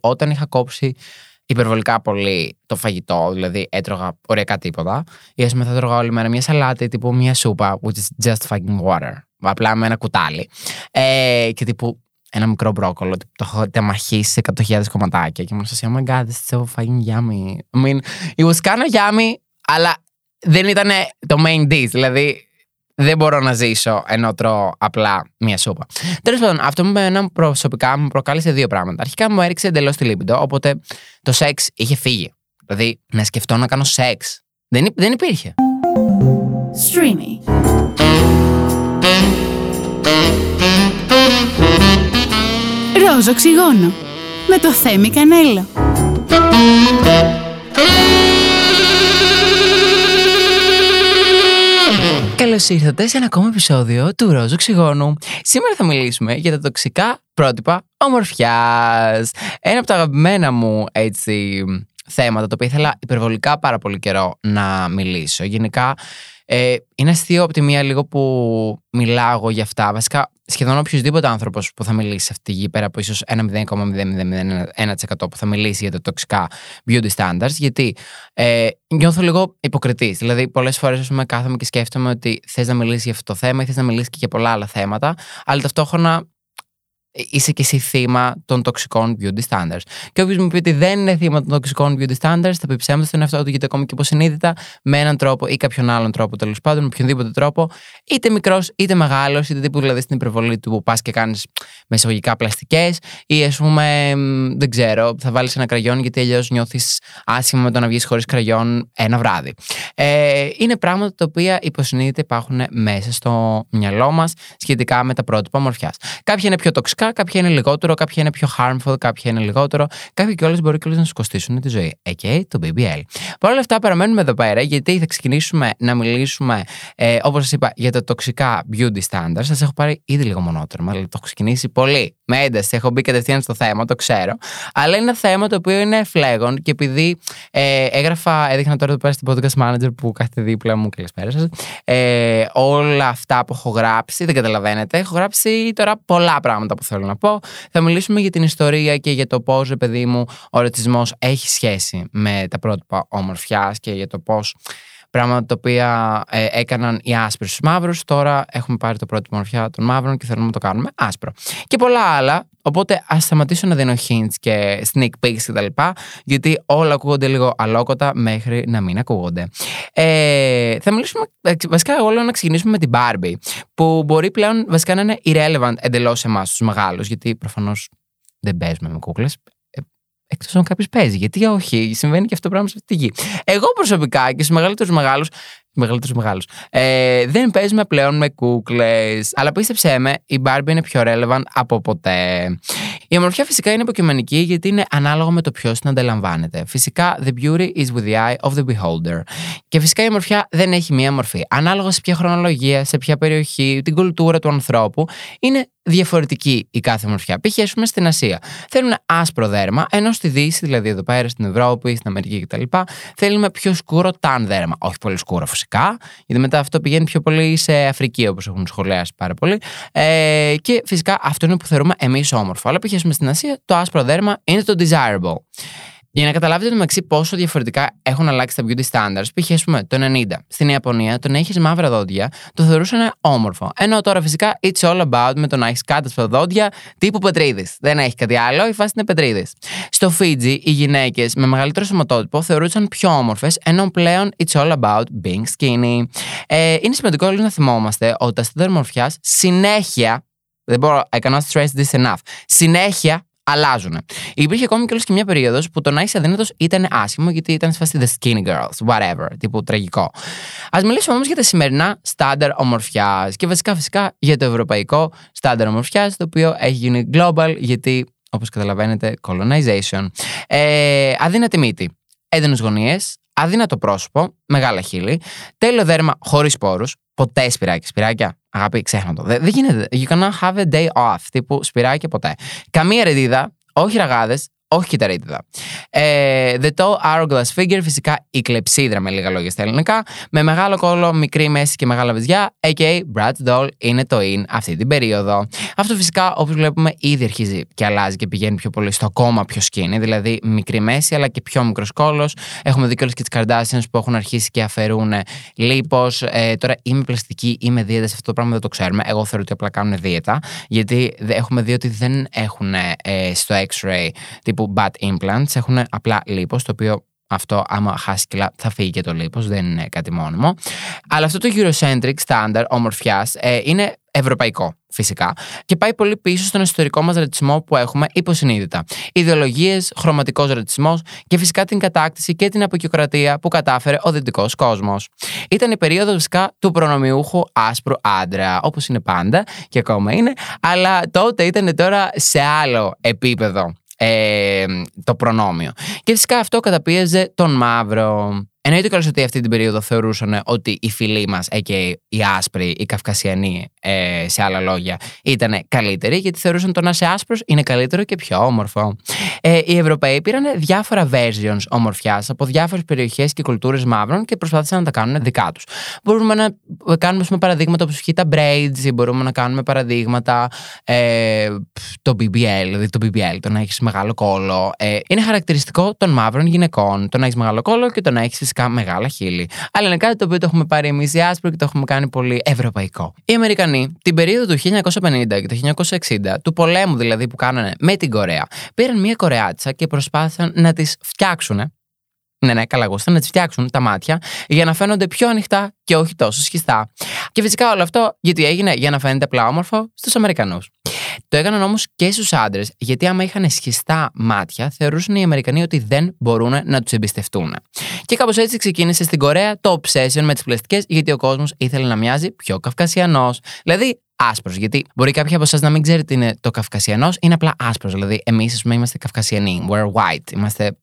όταν είχα κόψει υπερβολικά πολύ το φαγητό, δηλαδή έτρωγα ωριακά τίποτα, ή α πούμε θα τρώγα όλη μέρα μια σαλάτη τύπου μια σούπα, which is just fucking water. Απλά με ένα κουτάλι. Ε, και τύπου ένα μικρό μπρόκολο, το έχω τεμαχίσει σε 100.000 κομματάκια. Και μου λέει, Oh my god, this is so fucking yummy. I mean, it was kind of yummy, αλλά δεν ήταν το main dish. Δηλαδή, δεν μπορώ να ζήσω ενώ τρώω απλά μία σούπα. Τέλος πάντων, αυτό με ένα προσωπικά μου προκάλεσε δύο πράγματα. Αρχικά μου έριξε εντελώς τη λίπιντο, οπότε το σεξ είχε φύγει. Δηλαδή, να σκεφτώ να κάνω σεξ. Δεν, δεν υπήρχε. Streamy. Ροζ οξυγόνο με το Θέμη Κανέλο. Καλώς ήρθατε σε ένα ακόμα επεισόδιο του Ρόζου Οξυγόνου. Σήμερα θα μιλήσουμε για τα τοξικά πρότυπα ομορφιάς. Ένα από τα αγαπημένα μου έτσι, θέματα, το οποίο ήθελα υπερβολικά πάρα πολύ καιρό να μιλήσω. Γενικά, ε, είναι αστείο από τη μία λίγο που μιλάω για αυτά. Βασικά, σχεδόν οποιοδήποτε άνθρωπος που θα μιλήσει σε αυτή τη γη, πέρα από ίσως ένα 0,001% που θα μιλήσει για τα τοξικά beauty standards, γιατί ε, νιώθω λίγο υποκριτής. Δηλαδή, πολλές φορές κάθομαι και σκέφτομαι ότι θες να μιλήσεις για αυτό το θέμα ή θες να μιλήσεις και για πολλά άλλα θέματα, αλλά ταυτόχρονα είσαι και εσύ θύμα των τοξικών beauty standards. Και όποιος μου πει ότι δεν είναι θύμα των τοξικών beauty standards, θα πει ψέματα στον εαυτό του, γιατί ακόμη και υποσυνείδητα με έναν τρόπο ή κάποιον άλλον τρόπο τέλος πάντων, με οποιονδήποτε τρόπο, είτε μικρός είτε μεγάλος, είτε τύπου δηλαδή στην υπερβολή του που πας και κάνεις μεσογωγικά πλαστικές, ή ας πούμε, δεν ξέρω, θα βάλεις ένα κραγιόν γιατί αλλιώς νιώθεις άσχημα με το να βγεις χωρίς κραγιόν ένα βράδυ. Ε, είναι πράγματα τα οποία υποσυνείδητα υπάρχουν μέσα στο μυαλό μας σχετικά με τα πρότυπα μορφιά. Κάποια είναι πιο τοξικά κάποια είναι λιγότερο, κάποια είναι πιο harmful, κάποια είναι λιγότερο. Κάποια κιόλας μπορεί κιόλας να σου κοστίσουν τη ζωή. Εκεί το BBL. Παρ' όλα αυτά, παραμένουμε εδώ πέρα γιατί θα ξεκινήσουμε να μιλήσουμε, ε, όπως σας είπα, για τα τοξικά beauty standards. Σας έχω πάρει ήδη λίγο μονότερμα, αλλά το έχω ξεκινήσει πολύ με ένταση. Έχω μπει κατευθείαν στο θέμα, το ξέρω. Αλλά είναι ένα θέμα το οποίο είναι φλέγον και επειδή ε, έγραφα, έδειχνα τώρα εδώ πέρα στην podcast manager που κάθεται δίπλα μου, καλησπέρα σας. Ε, όλα αυτά που έχω γράψει, δεν καταλαβαίνετε. Έχω γράψει τώρα πολλά πράγματα που θέλω να πω. Θα μιλήσουμε για την ιστορία και για το πώς, παιδί μου, ο ρατσισμός έχει σχέση με τα πρότυπα ομορφιάς και για το πώς πράγματα τα οποία ε, έκαναν οι άσπροι στους μαύρους. Τώρα έχουμε πάρει το πρότυπο ομορφιά των μαύρων και θέλουμε να το κάνουμε άσπρο. Και πολλά άλλα. Οπότε ας σταματήσω να δίνω hints και sneak peeks κτλ. Γιατί όλα ακούγονται λίγο αλόκοτα μέχρι να μην ακούγονται. Ε, θα μιλήσουμε. Βασικά, εγώ λέω να ξεκινήσουμε με την Barbie. Που μπορεί πλέον βασικά να είναι irrelevant εντελώς σε εμάς τους μεγάλους. Γιατί προφανώς δεν παίζουμε με κούκλες. Εκτός αν κάποιος παίζει. Γιατί όχι, συμβαίνει και αυτό το πράγμα σε αυτή τη γη. Εγώ προσωπικά και στους μεγαλύτερους μεγάλους. Μεγαλύτερους μεγάλους. Ε, δεν παίζουμε πλέον με κούκλες. Αλλά πίστεψέ με, η Barbie είναι πιο relevant από ποτέ. Η ομορφιά φυσικά είναι υποκειμενική γιατί είναι ανάλογο με το ποιος την αντιλαμβάνεται. Φυσικά, the beauty is with the eye of the beholder. Και φυσικά η ομορφιά δεν έχει μία μορφή. Ανάλογα σε ποια χρονολογία, σε ποια περιοχή, την κουλτούρα του ανθρώπου, είναι διαφορετική η κάθε ομορφιά. Π.χ. πούμε στην Ασία. Θέλουν άσπρο δέρμα, ενώ στη Δύση, δηλαδή εδώ πέρα στην Ευρώπη, στην Αμερική κτλ., θέλουμε πιο σκούρο ταν δέρμα. Όχι πολύ σκούρο φυσικά, γιατί μετά αυτό πηγαίνει πιο πολύ σε Αφρική, όπως έχουν σχολιάσει πάρα πολύ. Ε, και φυσικά αυτό είναι που θεωρούμε εμείς όμορφο. Αλλά π.χ. στην Ασία, το άσπρο δέρμα είναι το desirable. Για να καταλάβετε το μεταξύ πόσο διαφορετικά έχουν αλλάξει τα beauty standards, π.χ. πούμε το 90 στην Ιαπωνία, το να έχεις μαύρα δόντια το θεωρούσαν όμορφο. Ενώ τώρα φυσικά it's all about με το να έχεις κάτι στα δόντια τύπου πετρίδε. Δεν έχει κάτι άλλο, η φάση είναι πετρίδε. Στο Φίτζι, οι γυναίκες με μεγαλύτερο σωματότυπο θεωρούσαν πιο όμορφες, ενώ πλέον it's all about being skinny. Ε, είναι σημαντικό λίγο να θυμόμαστε ότι τα στάνταρ μορφιάς συνέχεια. Δεν μπορώ, I cannot stress this enough. Συνέχεια αλλάζουν. Υπήρχε ακόμη και και μια περίοδος που το να είσαι αδύνατος ήταν άσχημο γιατί ήταν σε φάση the skinny girls, whatever, τύπου τραγικό. Α μιλήσουμε όμως για τα σημερινά στάνταρ ομορφιάς και βασικά φυσικά για το ευρωπαϊκό στάνταρ ομορφιάς, το οποίο έχει γίνει global γιατί, όπως καταλαβαίνετε, colonization. Ε, αδύνατη μύτη, έντονες γωνίες, αδύνατο πρόσωπο, μεγάλα χείλη, τέλειο δέρμα χωρίς πόρου, ποτέ σπυράκι. Σπυράκια, αγάπη, ξέχνα το. Δεν, γίνεται. You cannot have a day off. Τύπου σπυράκι ποτέ. Καμία ρεδίδα, όχι ραγάδες, όχι κυταρίτιδα. Ε, the tall hourglass figure, φυσικά η κλεψίδρα με λίγα λόγια στα ελληνικά, με μεγάλο κόλλο, μικρή μέση και μεγάλα βυζιά, a.k.a. Bratz doll είναι το in αυτή την περίοδο. Αυτό φυσικά, όπως βλέπουμε, ήδη αρχίζει και αλλάζει και πηγαίνει πιο πολύ στο ακόμα πιο skinny, δηλαδή μικρή μέση αλλά και πιο μικρός κόλλος. Έχουμε δει και τις Kardashians που έχουν αρχίσει και αφαιρούν λίπος. Ε, τώρα είμαι πλαστική, είμαι δίαιτας, αυτό το πράγμα δεν το ξέρουμε. Εγώ θεωρώ ότι απλά κάνουν δίαιτα, γιατί έχουμε δει ότι δεν έχουν ε, στο X-ray τύπου bad implants, έχουν απλά λίπος, το οποίο αυτό άμα χάσει κιλά θα φύγει και το λίπος, δεν είναι κάτι μόνιμο. Αλλά αυτό το Eurocentric standard ομορφιάς ε, είναι ευρωπαϊκό φυσικά και πάει πολύ πίσω στον ιστορικό μας ρατσισμό που έχουμε υποσυνείδητα. Ιδεολογίες, χρωματικός ρατσισμός και φυσικά την κατάκτηση και την αποκειοκρατία που κατάφερε ο δυτικός κόσμος. Ήταν η περίοδος φυσικά του προνομιούχου άσπρου άντρα, όπως είναι πάντα και ακόμα είναι, αλλά τότε ήταν τώρα σε άλλο επίπεδο ε, το προνόμιο. Και φυσικά αυτό καταπίεζε τον μαύρο. Εννοείται κιόλας ότι αυτή την περίοδο θεωρούσαν ότι οι φίλοι μας, και οι άσπροι, οι καυκασιανοί, ε, σε άλλα λόγια, ήταν καλύτεροι, γιατί θεωρούσαν το να είσαι άσπρος είναι καλύτερο και πιο όμορφο. Ε, οι Ευρωπαίοι πήραν διάφορα versions ομορφιάς από διάφορες περιοχές και κουλτούρες μαύρων και προσπάθησαν να τα κάνουν δικά τους. Μπορούμε να κάνουμε πούμε, παραδείγματα όπως τα braids, ή μπορούμε να κάνουμε παραδείγματα ε, το BBL, δηλαδή το BBL, το να έχεις μεγάλο κόλλο. Ε, είναι χαρακτηριστικό των μαύρων γυναικών. Το να έχεις μεγάλο κόλλο και το να έχεις φυσικά μεγάλα χείλη. Αλλά είναι κάτι το οποίο το έχουμε πάρει εμείς οι άσπροι και το έχουμε κάνει πολύ ευρωπαϊκό. Οι Αμερικανοί την περίοδο του 1950 και του 1960, του πολέμου δηλαδή που κάνανε με την Κορέα, πήραν μια Κορεάτσα και προσπάθησαν να τις φτιάξουν ναι, ναι, καλά γούστα, να τις φτιάξουν τα μάτια για να φαίνονται πιο ανοιχτά και όχι τόσο σχιστά. Και φυσικά όλο αυτό γιατί έγινε για να φαίνεται απλά όμορφο στους Αμερικανούς. Το έκαναν όμως και στους άντρες, γιατί άμα είχαν σχιστά μάτια, θεωρούσαν οι Αμερικανοί ότι δεν μπορούν να τους εμπιστευτούν. Και κάπως έτσι ξεκίνησε στην Κορέα το obsession με τις πλαστικέ, γιατί ο κόσμος ήθελε να μοιάζει πιο καυκασιανός. Δηλαδή, άσπρος. Γιατί μπορεί κάποιοι από εσάς να μην ξέρετε τι είναι το καυκασιανός, είναι απλά άσπρος. Δηλαδή, εμείς, ας πούμε, είμαστε καυκασιανοί. We're white. Είμαστε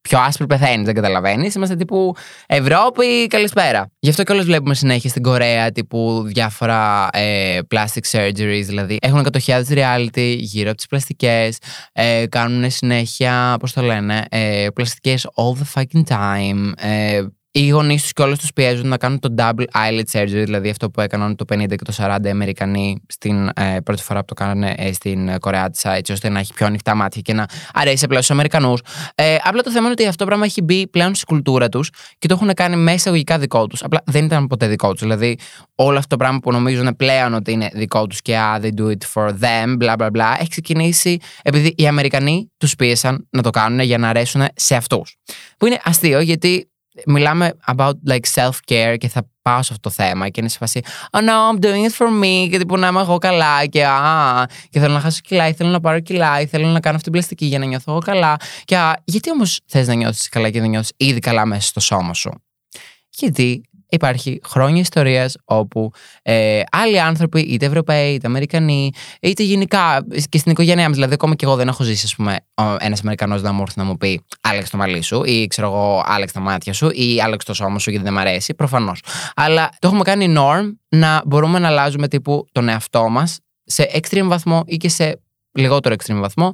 πιο άσπρη πεθαίνει, δεν καταλαβαίνεις. Είμαστε τύπου Ευρώπη, καλησπέρα. Γι' αυτό κιόλας βλέπουμε συνέχεια στην Κορέα τύπου διάφορα ε, plastic surgeries. Δηλαδή έχουν 100.000 reality γύρω από τις πλαστικές. Ε, κάνουν συνέχεια, πώς το λένε, ε, πλαστικές all the fucking time. Ε, οι γονείς τους και όλου τους πιέζουν να κάνουν το double eyelid surgery, δηλαδή αυτό που έκαναν το 50 και το 40 οι Αμερικανοί στην ε, πρώτη φορά που το κάνανε ε, στην Κορέα της, έτσι ώστε να έχει πιο ανοιχτά μάτια και να αρέσει απλά στους Αμερικανούς. Ε, απλά το θέμα είναι ότι αυτό το πράγμα έχει μπει πλέον στη κουλτούρα τους και το έχουν κάνει μέσα εισαγωγικά δικό τους. Απλά δεν ήταν ποτέ δικό τους. Δηλαδή, όλο αυτό το πράγμα που νομίζουν πλέον ότι είναι δικό τους και ah, they do it for them, bla bla bla, έχει ξεκινήσει επειδή οι Αμερικανοί τους πίεσαν να το κάνουν για να αρέσουν σε αυτούς. Που είναι αστείο γιατί μιλάμε about like self-care και θα πάω σε αυτό το θέμα και είναι σε φάση Oh no, I'm doing it for me και τύπου να είμαι εγώ καλά και α, και θέλω να χάσω κιλά ή θέλω να πάρω κιλά ή θέλω να κάνω αυτή την πλαστική για να νιώθω εγώ καλά και α, γιατί όμως θες να νιώθεις καλά και δεν νιώθεις ήδη καλά μέσα στο σώμα σου; Γιατί υπάρχει χρόνια ιστορίας όπου ε, άλλοι άνθρωποι, είτε Ευρωπαίοι, είτε Αμερικανοί, είτε γενικά και στην οικογένειά μας. Δηλαδή, ακόμα και εγώ δεν έχω ζήσει, ας πούμε, ένας Αμερικανός να μου έρθει να μου πει Άλεξ το μαλλί σου, ή ξέρω εγώ, Άλεξ τα μάτια σου, ή Άλεξ το σώμα σου γιατί δεν μ' αρέσει. Προφανώς. Αλλά το έχουμε κάνει norm να μπορούμε να αλλάζουμε τύπου τον εαυτό μας σε extreme βαθμό ή και σε λιγότερο extreme βαθμό,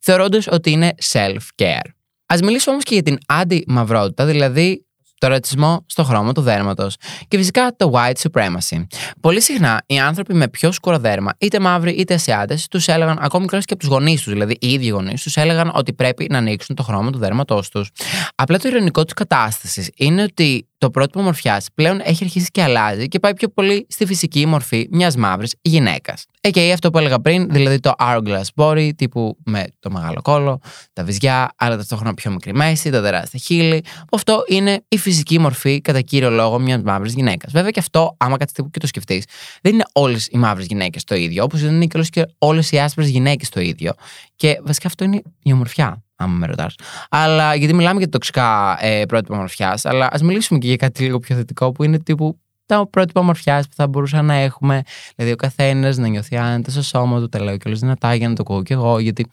θεωρώντας ότι είναι self-care. Α μιλήσω όμως και για την αντιμαυρότητα, δηλαδή το ρατσισμό στο χρώμα του δέρματος και φυσικά το white supremacy. Πολύ συχνά οι άνθρωποι με πιο σκούρο δέρμα, είτε μαύροι είτε ασιάτες, τους έλεγαν, ακόμη και από τους γονείς τους, δηλαδή οι ίδιοι γονείς τους, έλεγαν ότι πρέπει να ανοίξουν το χρώμα του δέρματός τους. Απλά το ειρωνικό της κατάστασης είναι ότι το πρότυπο μορφιάς πλέον έχει αρχίσει και αλλάζει και πάει πιο πολύ στη φυσική μορφή μιας μαύρης γυναίκας. Okay, αυτό που έλεγα πριν, δηλαδή το hourglass body, τύπου με το μεγάλο κόλλο, τα βυζιά, αλλά ταυτόχρονα πιο μικρή μέση, τα τεράστια χείλη. Αυτό είναι η φυσική μορφή κατά κύριο λόγο μιας μαύρης γυναίκας. Βέβαια και αυτό, άμα κάτι τύπου και το σκεφτείς, δεν είναι όλες οι μαύρες γυναίκες το ίδιο, όπως δεν είναι και όλες οι άσπρες γυναίκες το ίδιο. Και βασικά αυτό είναι η ομορφιά άμα με ρωτάς. Αλλά γιατί μιλάμε για τοξικά ε, πρότυπα ομορφιά, αλλά ας μιλήσουμε και για κάτι λίγο πιο θετικό που είναι τύπου τα πρότυπα ομορφιά που θα μπορούσαν να έχουμε. Δηλαδή, ο καθένας να νιώθει άνετα στο σώμα του, τα λέω και όλε δυνατά για να το ακούω κι εγώ. Γιατί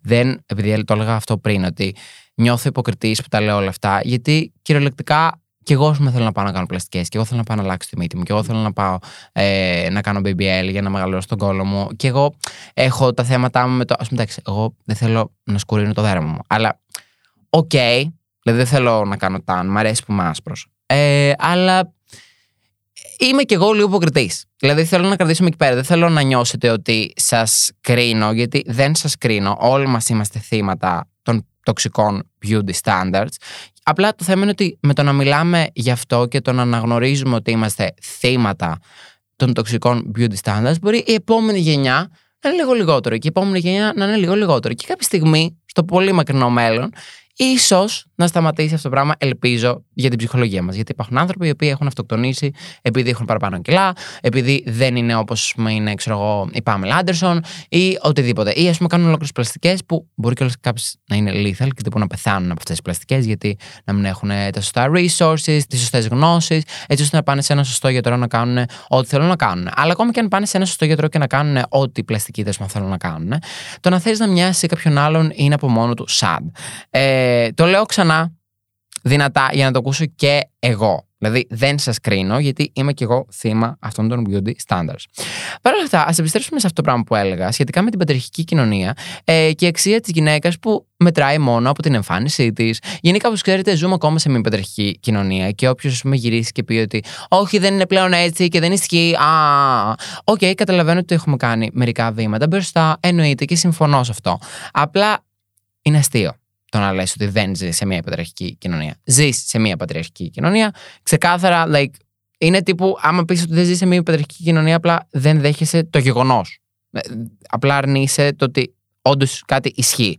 δεν, επειδή το έλεγα αυτό πριν, ότι νιώθω υποκριτής που τα λέω όλα αυτά, γιατί κυριολεκτικά Και εγώ, ας πούμε, θέλω να πάω να κάνω πλαστικές, και εγώ θέλω να πάω να αλλάξω τη μύτη μου, και εγώ θέλω να πάω ε, να κάνω BBL για να μεγαλώσω τον κώλο μου. Και εγώ έχω τα θέματα μου με το. Ας πούμε, εντάξει, εγώ δεν θέλω να σκουρίνω το δέρμα μου. Αλλά, ok, okay, δηλαδή δεν θέλω να κάνω tan, μ' αρέσει που είμαι άσπρος. Ε, αλλά είμαι κι εγώ λίγο υποκριτής. Δηλαδή θέλω να κρατήσουμε εκεί πέρα. Δεν θέλω να νιώσετε ότι σας κρίνω, γιατί δεν σας κρίνω. Όλοι μας είμαστε θύματα των τοξικών beauty standards. Απλά το θέμα είναι ότι με το να μιλάμε γι' αυτό και το να αναγνωρίζουμε ότι είμαστε θύματα των τοξικών beauty standards, μπορεί η επόμενη γενιά να είναι λίγο λιγότερο και η επόμενη γενιά να είναι λίγο λιγότερο. Και κάποια στιγμή, στο πολύ μακρινό μέλλον, ίσως να σταματήσει αυτό το πράγμα, ελπίζω, για την ψυχολογία μας. Γιατί υπάρχουν άνθρωποι οι οποίοι έχουν αυτοκτονήσει επειδή έχουν παραπάνω κιλά, επειδή δεν είναι όπως είναι, ξέρω εγώ, η Πάμελ Άντερσον ή οτιδήποτε. Ή ας πούμε κάνουν ολόκληρες πλαστικές που μπορεί και κάποιε να είναι lethal και τύπου να πεθάνουν από αυτές τις πλαστικές, γιατί να μην έχουν τα σωστά resources, τις σωστές γνώσεις, έτσι ώστε να πάνε σε ένα σωστό γιατρό να κάνουν ό,τι θέλουν να κάνουν. Αλλά ακόμα και αν πάνε σε ένα σωστό γιατρό και να κάνουν ό,τι πλαστικοί θέλουν να κάνουν, το να θέλει να μοιάσει κάποιον άλλον είναι από μόνο του sad. Ε, το λέω ξανά δυνατά για να το ακούσω και εγώ. Δηλαδή δεν σας κρίνω, γιατί είμαι και εγώ θύμα αυτών των beauty standards. Παρ' όλα αυτά, ας επιστρέψουμε σε αυτό το πράγμα που έλεγα σχετικά με την πατριαρχική κοινωνία ε, και η αξία της γυναίκας που μετράει μόνο από την εμφάνισή της. Γενικά, όπως ξέρετε, ζούμε ακόμα σε μια πατριαρχική κοινωνία και όποιος γυρίσει και πει ότι Όχι, δεν είναι πλέον έτσι και δεν ισχύει. Α, ok, okay, καταλαβαίνω ότι έχουμε κάνει μερικά βήματα μπροστά, εννοείται και συμφωνώ σε αυτό. Απλά είναι αστείο το να λες ότι δεν ζει σε μια πατριαρχική κοινωνία. Ζεις σε μια πατριαρχική κοινωνία. Ξεκάθαρα, like, είναι τύπου, άμα πεις ότι δεν ζεις σε μια πατριαρχική κοινωνία, απλά δεν δέχεσαι το γεγονός. Ε, απλά αρνείσαι το ότι όντως κάτι ισχύει.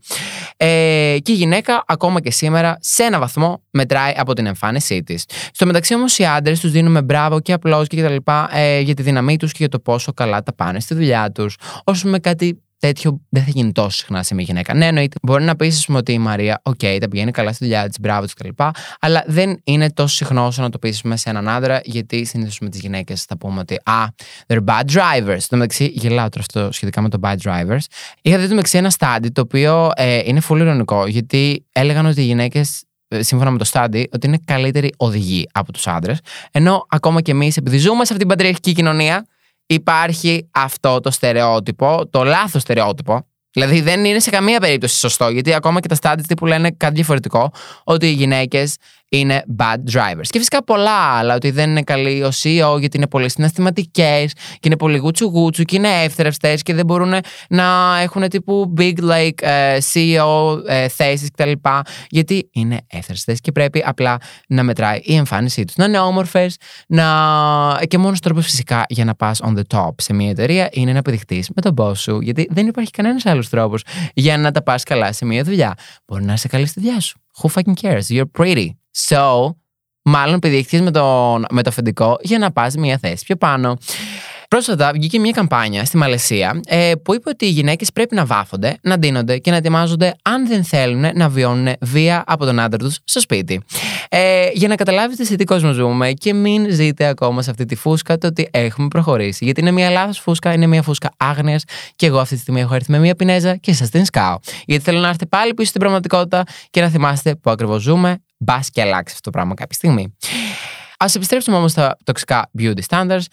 Ε, και η γυναίκα, ακόμα και σήμερα, σε ένα βαθμό μετράει από την εμφάνισή της. Στο μεταξύ όμως, οι άντρες τους δίνουμε μπράβο και applause και τα λοιπά ε, για τη δύναμή τους και για το πόσο καλά τα πάνε στη δουλειά τους. Όσο με κάτι τέτοιο δεν θα γίνει τόσο συχνά σε μια γυναίκα. Ναι, εννοείται. Μπορεί να πεις ότι η Μαρία, ok, okay, τα πηγαίνει καλά στη δουλειά της, μπράβο της κλπ. Αλλά δεν είναι τόσο συχνό όσο να το πεις σε έναν άντρα, γιατί συνήθως με τις γυναίκες θα πούμε ότι Α, they're bad drivers. Στο μεταξύ, γελάω τώρα αυτό σχετικά με το bad drivers. Είχα δει το μεταξύ ένα στάντι το οποίο ε, είναι πολύ ειρωνικό, γιατί έλεγαν ότι οι γυναίκες ε, σύμφωνα με το στάντι, ότι είναι καλύτεροι οδηγοί από τους άντρες. Ενώ ακόμα και εμείς, επειδή ζούμε σε αυτήν την πατριαρχική κοινωνία, υπάρχει αυτό το στερεότυπο, το λάθος στερεότυπο. Δηλαδή δεν είναι σε καμία περίπτωση σωστό, γιατί ακόμα και τα στάντια που λένε κάτι διαφορετικό, ότι οι γυναίκες είναι bad drivers. Και φυσικά πολλά άλλα, ότι δεν είναι καλοί ο CEO γιατί είναι πολύ συναισθηματικές και είναι πολύ γούτσου γούτσου και είναι εύθραυστες και δεν μπορούν να έχουν τύπου big like uh, CEO uh, θέσεις κτλ. Γιατί είναι εύθραυστες και πρέπει απλά να μετράει η εμφάνισή τους. Να είναι όμορφες, να... και μόνος τρόπος φυσικά για να πας on the top σε μια εταιρεία είναι να επιδειχτεί με τον boss σου, γιατί δεν υπάρχει κανένας άλλος τρόπος για να τα πας καλά σε μια δουλειά. Μπορεί να είσαι καλή στη δουλειά σου. Who fucking cares? You're pretty. So, μάλλον επιδείχθηκε με, με το αφεντικό για να πας μια θέση πιο πάνω. Πρόσφατα βγήκε μια καμπάνια στη Μαλαισία ε, που είπε ότι οι γυναίκες πρέπει να βάφονται, να ντύνονται και να ετοιμάζονται αν δεν θέλουν να βιώνουν βία από τον άντρα τους στο σπίτι. Ε, για να καταλάβετε σε τι κόσμο ζούμε και μην ζείτε ακόμα σε αυτή τη φούσκα το ότι έχουμε προχωρήσει. Γιατί είναι μια λάθος φούσκα, είναι μια φούσκα άγνοιας και εγώ αυτή τη στιγμή έχω έρθει με μια πινέζα και σας την σκάω. Γιατί θέλω να έρθετε πάλι πίσω στην πραγματικότητα και να θυμάστε που ακριβώς ζούμε. Μπας και αλλάξεις αυτό το πράγμα κάποια στιγμή. Α επιστρέψουμε όμως στα τοξικά beauty standards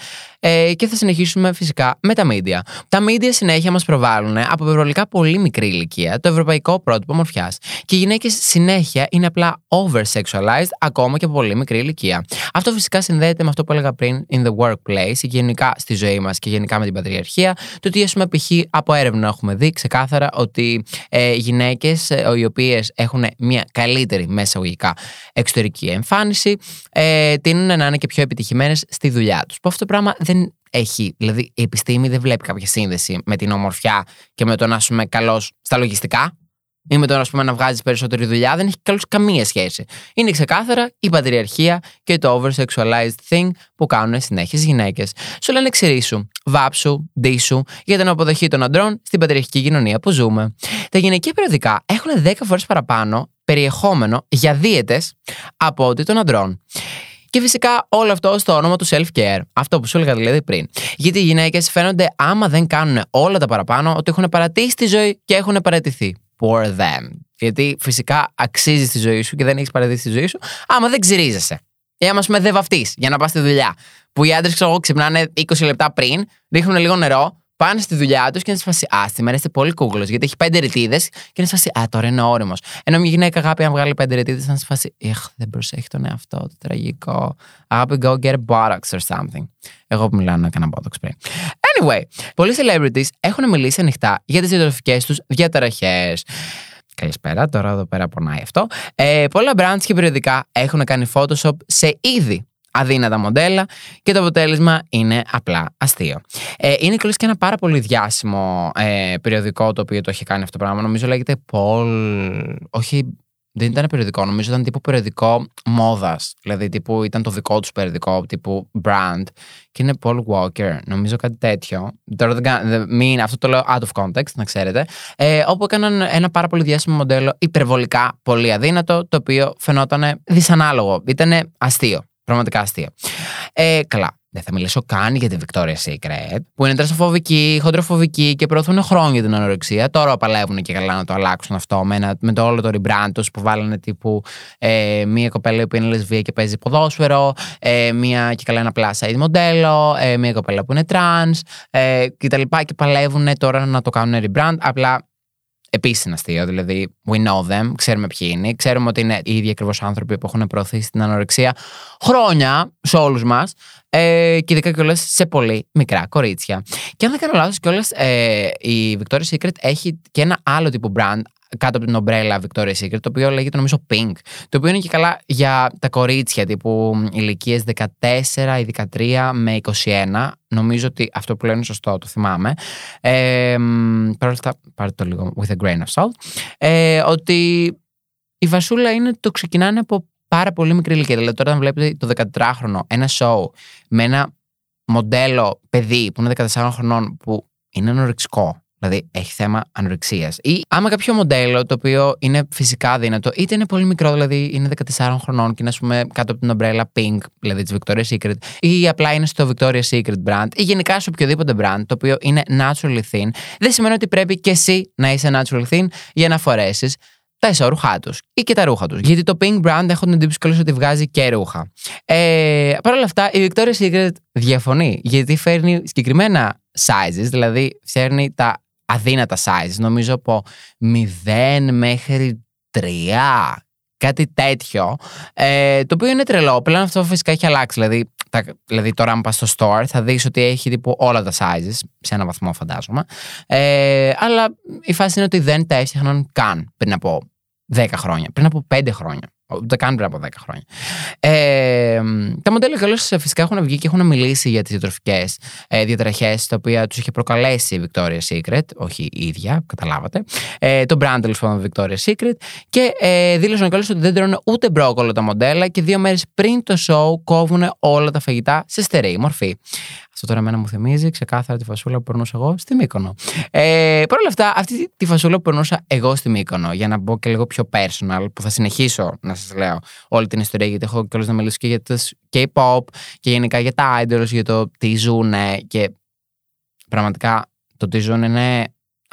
ε, και θα συνεχίσουμε φυσικά με τα media. Τα media συνέχεια μας προβάλλουν από υπερβολικά πολύ μικρή ηλικία το ευρωπαϊκό πρότυπο μορφιάς. Και οι γυναίκες συνέχεια είναι απλά over-sexualized ακόμα και από πολύ μικρή ηλικία. Αυτό φυσικά συνδέεται με αυτό που έλεγα πριν in the workplace, γενικά στη ζωή μας και γενικά με την πατριαρχία. Το ότι, ας πούμε, π.χ. από έρευνα έχουμε δει ξεκάθαρα ότι ε, γυναίκες ε, οι οποίες έχουν μια καλύτερη μέσα εξωτερική εμφάνιση, ε, τείνουν να είναι και πιο επιτυχημένες στη δουλειά τους. Που αυτό το πράγμα δεν έχει. Δηλαδή, η επιστήμη δεν βλέπει κάποια σύνδεση με την ομορφιά και με το να είσαι καλός στα λογιστικά ή με το πούμε, να βγάζεις περισσότερη δουλειά. Δεν έχει καλώς καμία σχέση. Είναι ξεκάθαρα η πατριαρχία και το over-sexualized thing που κάνουν συνέχεια γυναίκες. Σου λένε εξαιρήσου, βάψου, ντύσου για την αποδοχή των αντρών στην πατριαρχική κοινωνία που ζούμε. Τα γυναικεία περιοδικά έχουν 10 φορές παραπάνω περιεχόμενο για δίαιτες από ό,τι των αντρών. Και φυσικά όλο αυτό στο όνομα του self-care. Αυτό που σου έλεγα δηλαδή πριν. Γιατί οι γυναίκες φαίνονται, άμα δεν κάνουν όλα τα παραπάνω, ότι έχουν παρατήσει τη ζωή και έχουν παρατηθεί. For them. Γιατί φυσικά αξίζει τη ζωή σου και δεν έχεις παρατήσει τη ζωή σου, άμα δεν ξυρίζεσαι. Ή άμα πούμε δεν βαφτείς για να πας στη δουλειά. Που οι άντρες, ξέρω εγώ, ξυπνάνε 20 λεπτά πριν, ρίχνουν λίγο νερό, πάνε στη δουλειά τους και είναι σε φάση Α, σήμερα είστε πολύ κούγλο, γιατί έχει πέντε ρετίδε και είναι σε φάση Α, τώρα είναι όριμος. Ενώ μια γυναίκα αγάπη, αν βγάλει πέντε ρετίδε, θα είναι σε φάση Ιχ, δεν προσέχει τον εαυτό του, τραγικό. Αγάπη, go get a botox or something. Εγώ που μιλάω να έκανα botox πριν. Anyway, πολλοί celebrities έχουν μιλήσει ανοιχτά για τις διατροφικές τους διαταραχές. Καλησπέρα, τώρα εδώ πέρα πονάει αυτό. Ε, πολλά brands και περιοδικά έχουν κάνει Photoshop σε ήδη αδύνατα μοντέλα και το αποτέλεσμα είναι απλά αστείο. Ε, είναι και ένα πάρα πολύ διάσημο ε, περιοδικό το οποίο το έχει κάνει αυτό το πράγμα. Νομίζω λέγεται Paul. Όχι, δεν ήταν περιοδικό, νομίζω ήταν τύπου περιοδικό μόδας. Δηλαδή, τύπου ήταν το δικό τους περιοδικό, τύπου brand. Και είναι Paul Walker, νομίζω κάτι τέτοιο. Τώρα δεν μην, αυτό το λέω out of context, να ξέρετε. Ε, όπου έκαναν ένα πάρα πολύ διάσημο μοντέλο, υπερβολικά πολύ αδύνατο, το οποίο φαινόταν δυσανάλογο. Ήταν αστείο. Πραγματικά αστείο. Ε, καλά. Δεν θα μιλήσω καν για τη Victoria's Secret, που είναι τρασοφοβική, χοντροφοβική και προωθούν χρόνια την ανορεξία. Τώρα παλεύουν και καλά να το αλλάξουν αυτό με, ένα, με το όλο το rebrand τους που βάλανε τύπου ε, μία κοπέλα που είναι λεσβία και παίζει ποδόσφαιρο, ε, μία και καλά ένα plus size μοντέλο, ε, μία κοπέλα που είναι trans ε, κτλ. Και, και παλεύουν τώρα να το κάνουν rebrand. Απλά Επίση είναι αστείο, δηλαδή we know them, ξέρουμε ποιοι είναι, ξέρουμε ότι είναι οι ίδιοι ακριβώς άνθρωποι που έχουν προωθήσει την ανορεξία χρόνια σε όλους μας ε, και ειδικά κιόλας σε πολύ μικρά κορίτσια. Και αν δεν κάνω λάθος, κιόλας ε, η Victoria's Secret έχει και ένα άλλο τύπο brand κάτω από την ομπρέλα Victoria's Secret, το οποίο λέγεται νομίζω Pink. Το οποίο είναι και καλά για τα κορίτσια τύπου ηλικίες 14 ή 13 με 21. Νομίζω ότι αυτό που λένε είναι σωστό, το θυμάμαι. Ε, Παρ' όλα αυτά, πάρτε το λίγο with a grain of salt. Ε, ότι η βασούλα είναι το ξεκινάνε από πάρα πολύ μικρή ηλικία. Δηλαδή, τώρα, αν βλέπετε το 14χρονο ένα show με ένα μοντέλο παιδί που είναι 14 χρονών που είναι ανορεξικό Δηλαδή έχει θέμα ανορεξίας. Ή άμα κάποιο μοντέλο το οποίο είναι φυσικά δύνατο, είτε είναι πολύ μικρό, δηλαδή είναι 14 χρονών και είναι ας πούμε κάτω από την ομπρέλα Pink, δηλαδή της Victoria's Secret, ή απλά είναι στο Victoria's Secret brand, ή γενικά σε οποιοδήποτε brand το οποίο είναι naturally thin, δεν σημαίνει ότι πρέπει και εσύ να είσαι naturally thin για να φορέσεις τα ισόρουχά τους ή και τα ρούχα τους. Γιατί το Pink Brand έχω την εντύπωση ότι βγάζει και ρούχα. Ε, Παρ' όλα αυτά, η Victoria's Secret διαφωνεί γιατί φέρνει συγκεκριμένα sizes, δηλαδή φέρνει τα αδύνατα size. Νομίζω από 0 μέχρι 3 κάτι τέτοιο. Ε, το οποίο είναι τρελό. Πλέον αυτό φυσικά έχει αλλάξει. Δηλαδή, τα, δηλαδή τώρα, αν πας στο store, θα δεις ότι έχει τύπου όλα τα sizes, σε ένα βαθμό φαντάζομαι. Ε, αλλά η φάση είναι ότι δεν τα έφτιαχναν καν πριν από 10 χρόνια, πριν από 5 χρόνια. Ούτε καν πριν από 10 χρόνια. Ε, τα μοντέλα καλώ φυσικά έχουν βγει και έχουν μιλήσει για τις διατροφικές ε, διαταραχέ, τα οποία τους είχε προκαλέσει η Victoria's Secret, όχι η ίδια, καταλάβατε. Ε, το brand τέλος πάντων Victoria's Secret. Και ε, δήλωσαν καλώ ότι δεν τρώνε ούτε μπρόκολο τα μοντέλα και δύο μέρες πριν το show κόβουν όλα τα φαγητά σε στερεή μορφή. Αυτό τώρα εμένα μου θυμίζει ξεκάθαρα τη φασούλα που περνούσα εγώ στη Μύκονο. Ε, Παρ' όλα αυτά, αυτή τη φασούλα που περνούσα εγώ στη Μύκονο, για να μπω και λίγο πιο personal, που θα συνεχίσω να σας λέω όλη την ιστορία, γιατί έχω κιόλας να μιλήσω και για το K-pop και γενικά για τα idols, για το τι ζουν και πραγματικά το τι ζουν είναι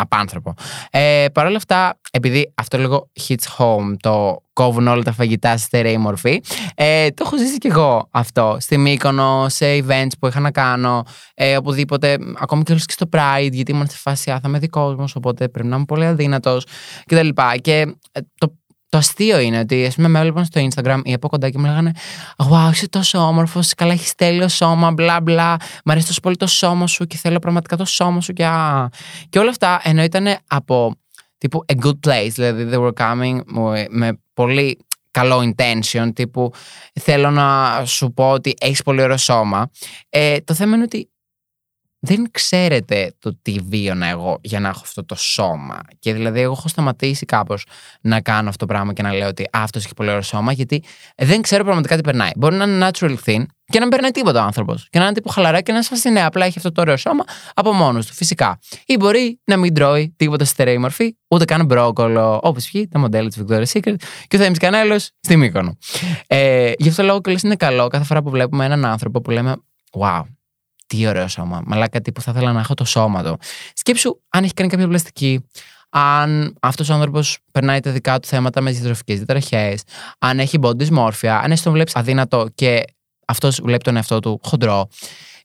απάνθρωπο. Ε, Παρ' όλα αυτά, επειδή αυτό λίγο hits home, το κόβουν όλα τα φαγητά σε στερεή μορφή, ε, το έχω ζήσει κι εγώ αυτό. Στη Μύκονο, σε events που είχα να κάνω, ε, οπουδήποτε, ακόμη και στο Pride, γιατί ήμουν σε φάση, θα είμαι δικός μου, οπότε πρέπει να είμαι πολύ αδύνατος κτλ. Και, και ε, το το αστείο είναι ότι ας πούμε, με έβλεπαν στο Instagram ή από κοντά και μου λέγανε Wow, είσαι τόσο όμορφος, καλά έχεις τέλειο σώμα, μπλα μπλα. Μ' αρέσει τόσο πολύ το σώμα σου και θέλω πραγματικά το σώμα σου και, α. και όλα αυτά ενώ ήταν από τύπου a good place, δηλαδή they were coming με πολύ καλό intention, τύπου θέλω να σου πω ότι έχεις πολύ ωραίο σώμα. Ε, το θέμα είναι ότι δεν ξέρετε το τι βίωνα εγώ για να έχω αυτό το σώμα. Και δηλαδή, εγώ έχω σταματήσει κάπως να κάνω αυτό το πράγμα και να λέω ότι αυτός έχει πολύ ωραίο σώμα, γιατί δεν ξέρω πραγματικά τι περνάει. Μπορεί να είναι natural thin και να μην περνάει τίποτα ο άνθρωπος. Και να είναι τύπο χαλαρά και να σας ναι, απλά έχει αυτό το ωραίο σώμα από μόνος του, φυσικά. Ή μπορεί να μην τρώει τίποτα στερεή μορφή, ούτε καν μπρόκολο, όπως βγει τα μοντέλα της Victoria's Secret και ο Θέμης Κανέλος στη Μύκονο. Ε, γι' αυτό λόγο και είναι καλό κάθε φορά που βλέπουμε έναν άνθρωπο που λέμε Wow, τι ωραίο σώμα. Μαλάκα, τι που θα ήθελα να έχω το σώμα του. Σκέψου αν έχει κάνει κάποια πλαστική, αν αυτός ο άνθρωπος περνάει τα δικά του θέματα με διατροφικές διαταραχές, αν έχει body dysmorphia, αν εσύ τον βλέπει αδύνατο και αυτός βλέπει τον εαυτό του χοντρό.